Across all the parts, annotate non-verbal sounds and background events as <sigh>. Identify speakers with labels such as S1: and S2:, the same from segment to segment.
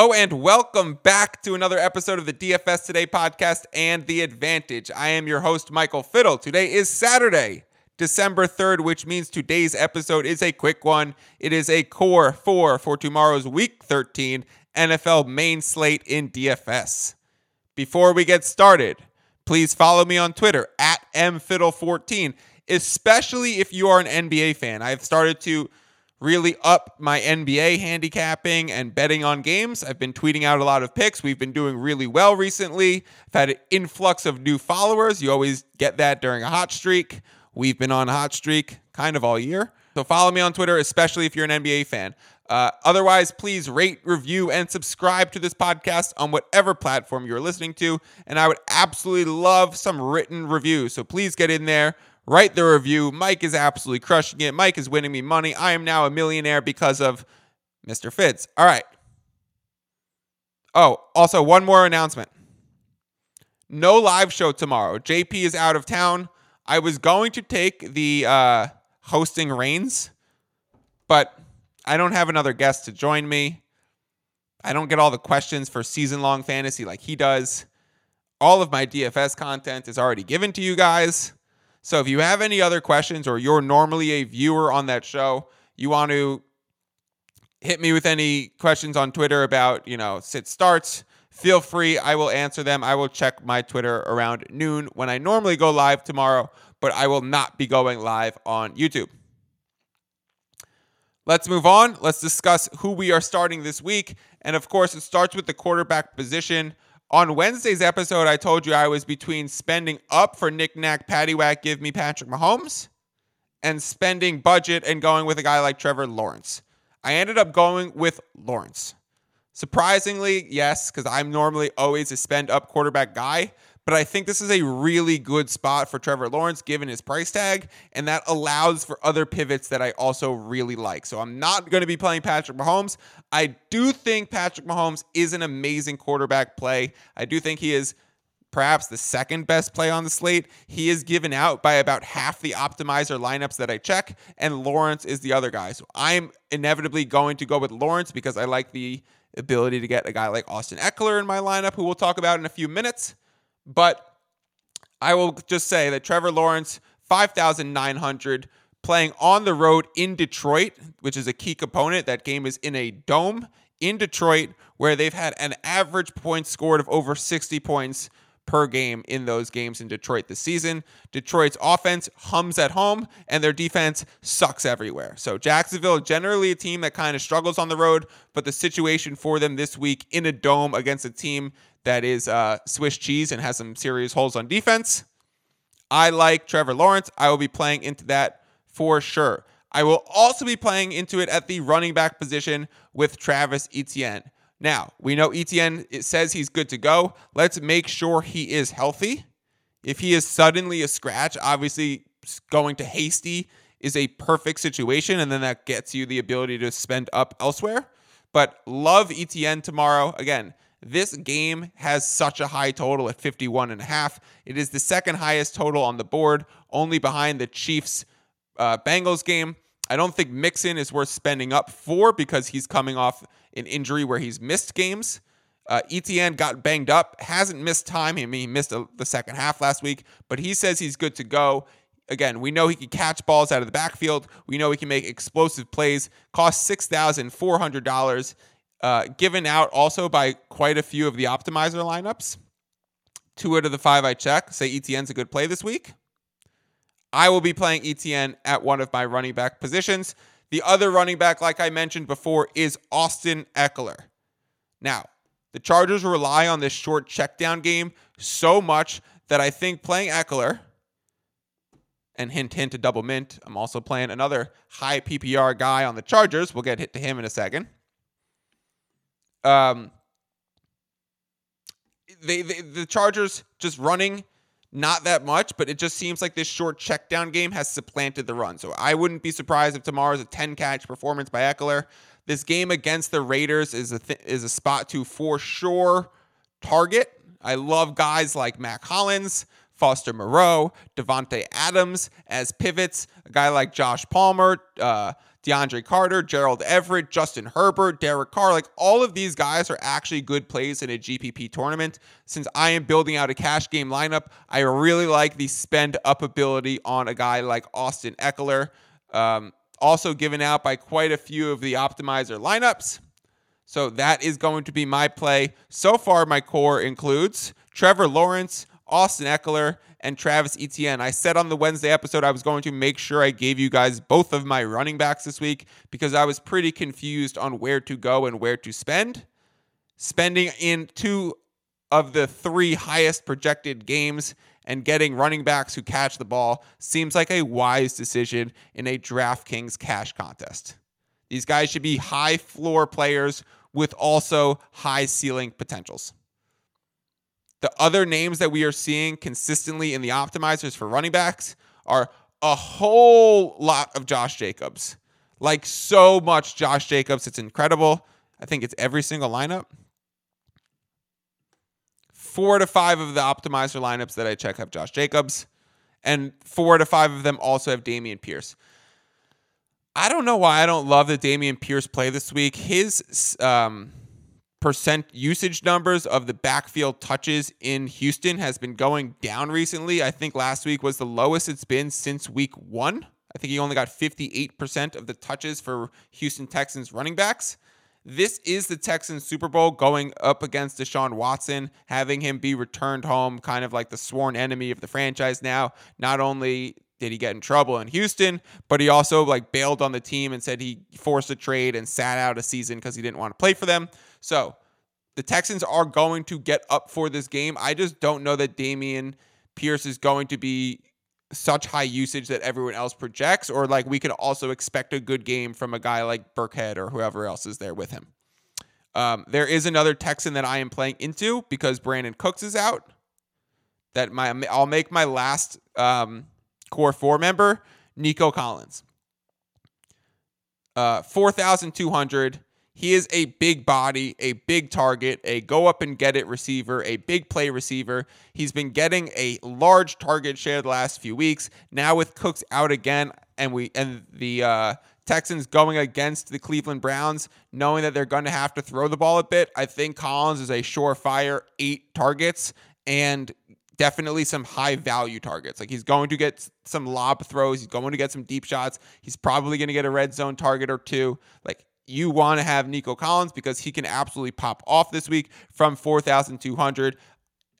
S1: Hello and welcome back to another episode of the DFS Today podcast and The Advantage. I am your host, Michael Fiddle. Today is Saturday, December 3rd, which means today's episode is a quick one. It is a core four for tomorrow's week 13 NFL main slate in DFS. Before we get started, please follow me on Twitter at mfiddle14, especially if you are an NBA fan. I've started to really up my NBA handicapping and betting on games. I've been tweeting out a lot of picks. We've been doing really well recently. I've had an influx of new followers. You always get that during a hot streak. We've been on a hot streak kind of all year. So follow me on Twitter, especially if you're an NBA fan. Uh, otherwise, please rate, review, and subscribe to this podcast on whatever platform you're listening to. And I would absolutely love some written reviews. So please get in there, write the review. Mike is absolutely crushing it. Mike is winning me money. I am now a millionaire because of Mr. Fitz. All right. Oh, also, one more announcement no live show tomorrow. JP is out of town. I was going to take the uh, hosting reins, but I don't have another guest to join me. I don't get all the questions for season long fantasy like he does. All of my DFS content is already given to you guys. So if you have any other questions or you're normally a viewer on that show, you want to hit me with any questions on Twitter about, you know, sit starts, feel free. I will answer them. I will check my Twitter around noon when I normally go live tomorrow, but I will not be going live on YouTube. Let's move on. Let's discuss who we are starting this week. And of course, it starts with the quarterback position. On Wednesday's episode, I told you I was between spending up for Nick Nack, Paddywhack, give me Patrick Mahomes, and spending budget and going with a guy like Trevor Lawrence. I ended up going with Lawrence. Surprisingly, yes, because I'm normally always a spend up quarterback guy, but I think this is a really good spot for Trevor Lawrence given his price tag, and that allows for other pivots that I also really like. So I'm not going to be playing Patrick Mahomes. I do think Patrick Mahomes is an amazing quarterback play. I do think he is perhaps the second best play on the slate. He is given out by about half the optimizer lineups that I check, and Lawrence is the other guy. So I'm inevitably going to go with Lawrence because I like the ability to get a guy like Austin Ekeler in my lineup, who we'll talk about in a few minutes. But I will just say that Trevor Lawrence, 5,900, playing on the road in Detroit, which is a key component. That game is in a dome in Detroit, where they've had an average points scored of over 60 points per game in those games in Detroit this season. Detroit's offense hums at home and their defense sucks everywhere. So Jacksonville generally a team that kind of struggles on the road, but the situation for them this week in a dome against a team that is uh, Swiss cheese and has some serious holes on defense. I like Trevor Lawrence. I will be playing into that for sure. I will also be playing into it at the running back position with Travis Etienne. Now, we know Etienne it says he's good to go. Let's make sure he is healthy. If he is suddenly a scratch, obviously going to Hasty is a perfect situation, and then that gets you the ability to spend up elsewhere. But love ETN tomorrow. Again, this game has such a high total at 51 and a half. It is the second highest total on the board, only behind the Chiefs uh, Bengals game. I don't think Mixon is worth spending up for because he's coming off an injury where he's missed games. Uh, Etienne got banged up, hasn't missed time. I mean, he missed a, the second half last week, but he says he's good to go. Again, we know he can catch balls out of the backfield. We know he can make explosive plays. Cost six thousand four hundred dollars. Uh, given out also by quite a few of the optimizer lineups. Two out of the five I check say Etienne's a good play this week. I will be playing ETN at one of my running back positions. The other running back, like I mentioned before, is Austin Ekeler. Now, the Chargers rely on this short check down game so much that I think playing Ekeler, and hint, hint to double mint, I'm also playing another high PPR guy on the Chargers. We'll get hit to him in a second. Um, they, they the Chargers just running not that much, but it just seems like this short check down game has supplanted the run. So I wouldn't be surprised if tomorrow's a 10 catch performance by Ekeler. This game against the Raiders is a th- is a spot to for sure target. I love guys like Mack Hollins, Foster Moreau, Davante Adams as pivots. A guy like Josh Palmer, uh, DeAndre Carter, Gerald Everett, Justin Herbert, Derek Carr. Like all of these guys are actually good plays in a GPP tournament. Since I am building out a cash game lineup, I really like the spend up ability on a guy like Austin Ekeler. Um, also given out by quite a few of the optimizer lineups. So that is going to be my play. So far, my core includes Trevor Lawrence, Austin Ekeler, and Travis Etienne. I said on the Wednesday episode I was going to make sure I gave you guys both of my running backs this week because I was pretty confused on where to go and where to spend. Spending in two of the three highest projected games and getting running backs who catch the ball seems like a wise decision in a DraftKings cash contest. These guys should be high floor players with also high ceiling potentials. The other names that we are seeing consistently in the optimizers for running backs are a whole lot of Josh Jacobs. Like so much Josh Jacobs. It's incredible. I think it's every single lineup. Four to five of the optimizer lineups that I check have Josh Jacobs, and four to five of them also have Dameon Pierce. I don't know why I don't love the Dameon Pierce play this week. His um, percent usage numbers of the backfield touches in Houston has been going down recently. I think last week was the lowest it's been since week one. I think he only got 58% of the touches for Houston Texans running backs. This is the Texans Super Bowl going up against Deshaun Watson, having him be returned home, kind of like the sworn enemy of the franchise now. Not only did he get in trouble in Houston, but he also like bailed on the team and said he forced a trade and sat out a season because he didn't want to play for them. So the Texans are going to get up for this game. I just don't know that Dameon Pierce is going to be such high usage that everyone else projects, or like we could also expect a good game from a guy like Burkhead or whoever else is there with him. Um, there is another Texan that I am playing into because Brandin Cooks is out. That my I'll make my last um, core four member Nico Collins. Uh, four thousand two hundred. He is a big body, a big target, a go up and get it receiver, a big play receiver. He's been getting a large target share the last few weeks. Now with Cooks out again, and we and the uh, Texans going against the Cleveland Browns, knowing that they're going to have to throw the ball a bit, I think Collins is a surefire eight targets and definitely some high value targets. Like he's going to get some lob throws, he's going to get some deep shots, he's probably going to get a red zone target or two. Like you want to have Nico Collins because he can absolutely pop off this week from 4,200.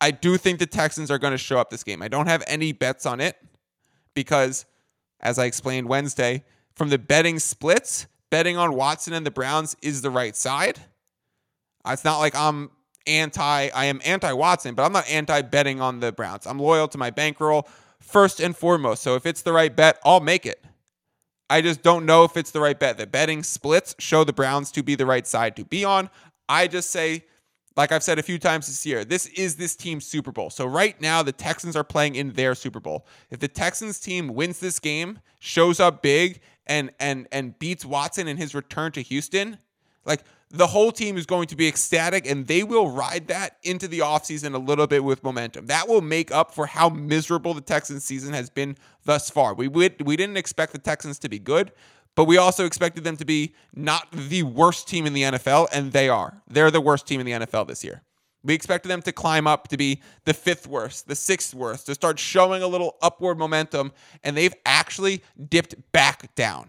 S1: I do think the Texans are going to show up this game. I don't have any bets on it because, as I explained Wednesday, from the betting splits, betting on Watson and the Browns is the right side. It's not like I'm anti, I am anti Watson, but I'm not anti betting on the Browns. I'm loyal to my bankroll first and foremost. So if it's the right bet, I'll make it. I just don't know if it's the right bet. The betting splits show the Browns to be the right side to be on. I just say, like I've said a few times this year, this is this team's Super Bowl. So right now, the Texans are playing in their Super Bowl. If the Texans team wins this game, shows up big, and and and beats Watson in his return to Houston, like the whole team is going to be ecstatic and they will ride that into the offseason a little bit with momentum. That will make up for how miserable the Texans season has been thus far. We we didn't expect the Texans to be good, but we also expected them to be not the worst team in the NFL and they are. They're the worst team in the NFL this year. We expected them to climb up to be the fifth worst, the sixth worst, to start showing a little upward momentum, and they've actually dipped back down.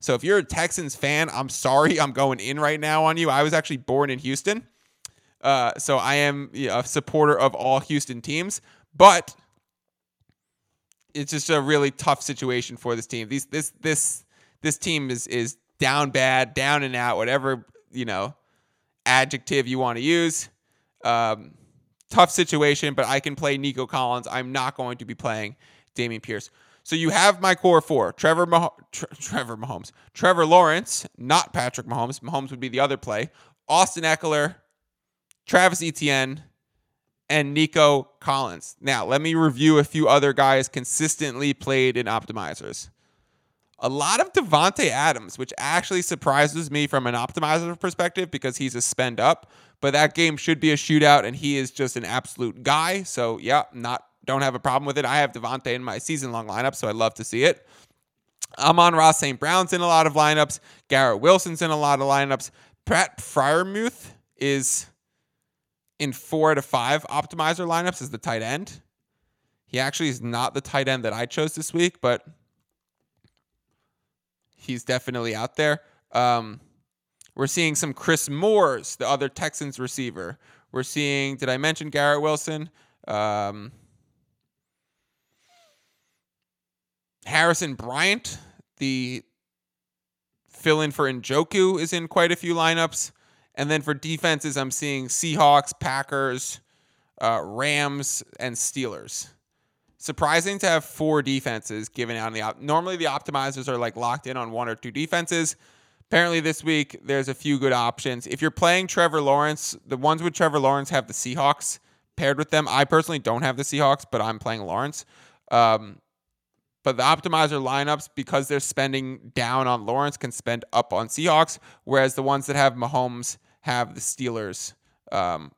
S1: So if you're a Texans fan, I'm sorry I'm going in right now on you. I was actually born in Houston. Uh, so I am a supporter of all Houston teams, but it's just a really tough situation for this team. These this this this team is is down bad, down and out, whatever you know adjective you want to use. Um, tough situation, but I can play Nico Collins. I'm not going to be playing Dameon Pierce. So you have my core four: Trevor, Mah- Tre- Trevor Mahomes, Trevor Lawrence, not Patrick Mahomes. Mahomes would be the other play. Austin Ekeler, Travis Etienne, and Nico Collins. Now let me review a few other guys consistently played in optimizers. A lot of Davante Adams, which actually surprises me from an optimizer perspective because he's a spend up. But that game should be a shootout, and he is just an absolute guy. So yeah, not don't have a problem with it. I have Davante in my season long lineup, so I'd love to see it. Amon-Ra St. Brown's in a lot of lineups. Garrett Wilson's in a lot of lineups. Pat Freiermuth is in four to five optimizer lineups as the tight end. He actually is not the tight end that I chose this week, but he's definitely out there. Um, we're seeing some Chris Moores, the other Texans receiver. We're seeing, did I mention Garrett Wilson? Um, Harrison Bryant, the fill in for Njoku, is in quite a few lineups. And then for defenses, I'm seeing Seahawks, Packers, uh, Rams, and Steelers. Surprising to have four defenses given out in the op- normally the optimizers are like locked in on one or two defenses. Apparently this week there's a few good options. If you're playing Trevor Lawrence, the ones with Trevor Lawrence have the Seahawks paired with them. I personally don't have the Seahawks, but I'm playing Lawrence. Um, but the optimizer lineups, because they're spending down on Lawrence, can spend up on Seahawks, whereas the ones that have Mahomes have the Steelers um,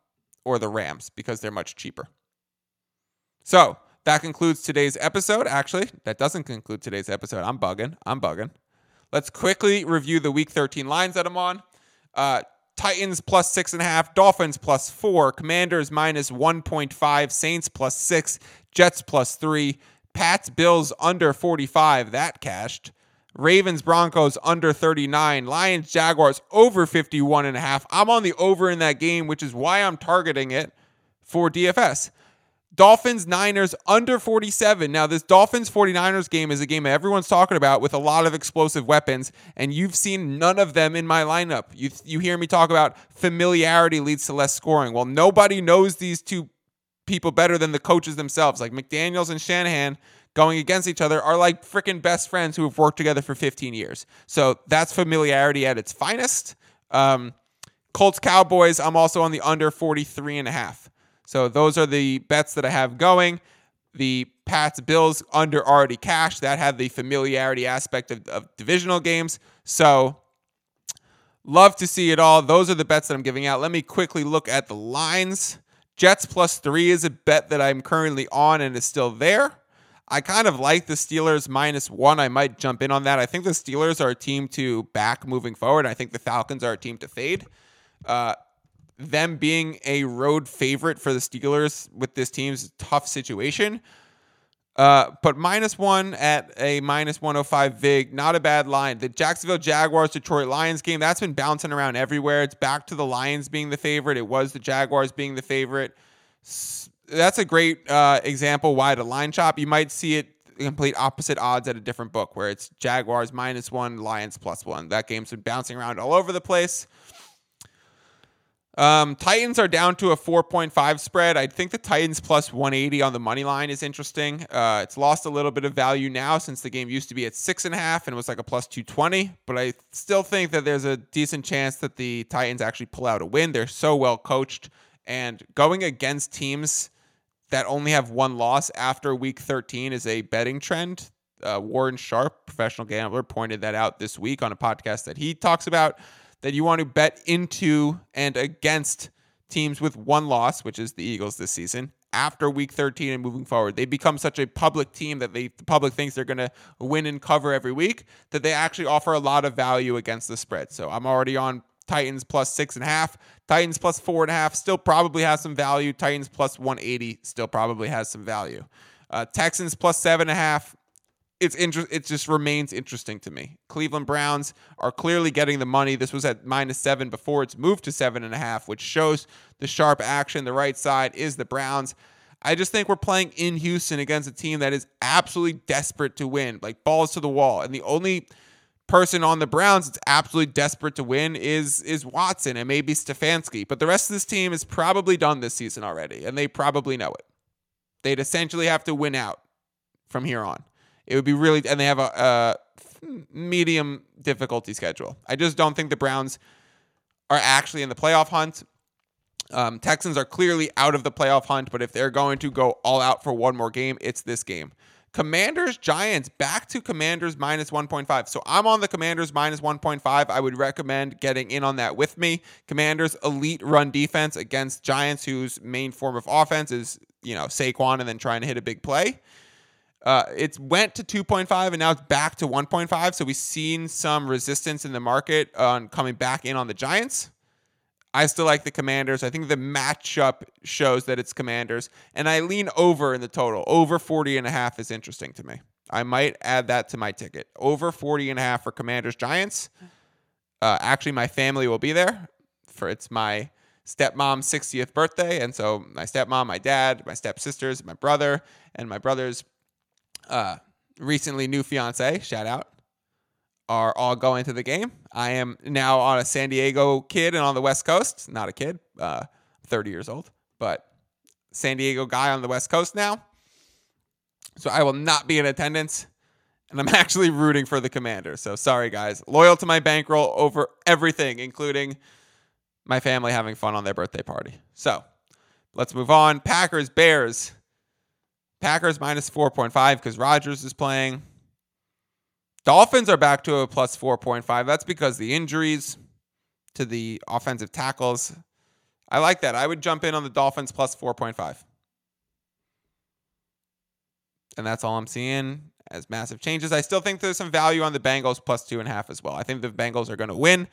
S1: or the Rams because they're much cheaper. So that concludes today's episode. Actually, that doesn't conclude today's episode. I'm bugging. I'm bugging. Let's quickly review the Week 13 lines that I'm on. Uh, Titans plus six and a half, Dolphins plus four, Commanders minus 1.5, Saints plus six, Jets plus three, Pats Bills under 45, that cashed. Ravens Broncos under 39, Lions Jaguars over 51 and a half. I'm on the over in that game, which is why I'm targeting it for DFS. Dolphins Niners under 47. Now, this Dolphins 49ers game is a game everyone's talking about with a lot of explosive weapons, and you've seen none of them in my lineup. You, you hear me talk about familiarity leads to less scoring. Well, nobody knows these two people better than the coaches themselves. Like McDaniels and Shanahan going against each other are like freaking best friends who have worked together for 15 years. So that's familiarity at its finest. Um, Colts Cowboys, I'm also on the under 43 and a half. So those are the bets that I have going. The Pats Bills under already cash. That had the familiarity aspect of, of divisional games. So love to see it all. Those are the bets that I'm giving out. Let me quickly look at the lines. Jets plus three is a bet that I'm currently on and is still there. I kind of like the Steelers minus one. I might jump in on that. I think the Steelers are a team to back moving forward. I think the Falcons are a team to fade. Uh, them being a road favorite for the Steelers with this team's tough situation. Uh, but minus one at a minus 105 VIG, not a bad line. The Jacksonville Jaguars Detroit Lions game, that's been bouncing around everywhere. It's back to the Lions being the favorite. It was the Jaguars being the favorite. That's a great uh, example why the line chop. You might see it complete opposite odds at a different book where it's Jaguars minus one, Lions plus one. That game's been bouncing around all over the place. Um, Titans are down to a 4.5 spread. I think the Titans plus 180 on the money line is interesting. Uh, it's lost a little bit of value now since the game used to be at six and a half and was like a plus 220. But I still think that there's a decent chance that the Titans actually pull out a win. They're so well coached and going against teams that only have one loss after week 13 is a betting trend. Uh, Warren Sharp, professional gambler, pointed that out this week on a podcast that he talks about that you want to bet into and against teams with one loss, which is the Eagles this season, after week 13 and moving forward. They become such a public team that they, the public thinks they're going to win and cover every week that they actually offer a lot of value against the spread. So I'm already on Titans plus six and a half. Titans plus four and a half still probably has some value. Titans plus 180 still probably has some value. Uh, Texans plus seven and a half it's inter- it just remains interesting to me. Cleveland Browns are clearly getting the money. This was at minus seven before it's moved to seven and a half, which shows the sharp action. The right side is the Browns. I just think we're playing in Houston against a team that is absolutely desperate to win, like balls to the wall. And the only person on the Browns that's absolutely desperate to win is is Watson and maybe Stefanski. But the rest of this team is probably done this season already, and they probably know it. They'd essentially have to win out from here on. It would be really, and they have a, a medium difficulty schedule. I just don't think the Browns are actually in the playoff hunt. Um, Texans are clearly out of the playoff hunt, but if they're going to go all out for one more game, it's this game. Commanders, Giants, back to Commanders minus 1.5. So I'm on the Commanders minus 1.5. I would recommend getting in on that with me. Commanders, elite run defense against Giants, whose main form of offense is, you know, Saquon and then trying to hit a big play. Uh, it went to 2.5 and now it's back to 1.5. So we've seen some resistance in the market on coming back in on the Giants. I still like the Commanders. I think the matchup shows that it's Commanders. And I lean over in the total. Over 40 and a half is interesting to me. I might add that to my ticket. Over 40 and a half for Commanders Giants. Uh, actually, my family will be there for it's my stepmom's 60th birthday. And so my stepmom, my dad, my stepsisters, my brother, and my brother's uh, recently new fiance, shout out, are all going to the game. I am now on a San Diego kid and on the West Coast. Not a kid, uh, 30 years old, but San Diego guy on the West Coast now. So I will not be in attendance. And I'm <laughs> actually rooting for the commander. So sorry, guys. Loyal to my bankroll over everything, including my family having fun on their birthday party. So let's move on. Packers, Bears. Packers minus 4.5 because Rodgers is playing. Dolphins are back to a plus 4.5. That's because the injuries to the offensive tackles. I like that. I would jump in on the Dolphins plus 4.5. And that's all I'm seeing as massive changes. I still think there's some value on the Bengals plus two and a half as well. I think the Bengals are going to win.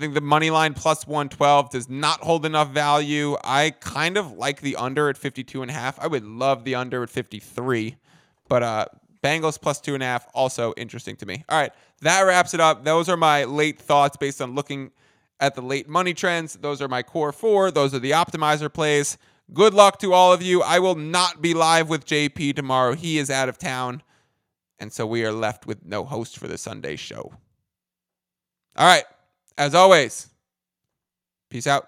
S1: I think the money line plus 112 does not hold enough value. I kind of like the under at 52 and a half. I would love the under at 53, but uh, Bengals plus two and a half also interesting to me. All right, that wraps it up. Those are my late thoughts based on looking at the late money trends. Those are my core four. Those are the optimizer plays. Good luck to all of you. I will not be live with JP tomorrow. He is out of town. And so we are left with no host for the Sunday show. All right. As always, peace out.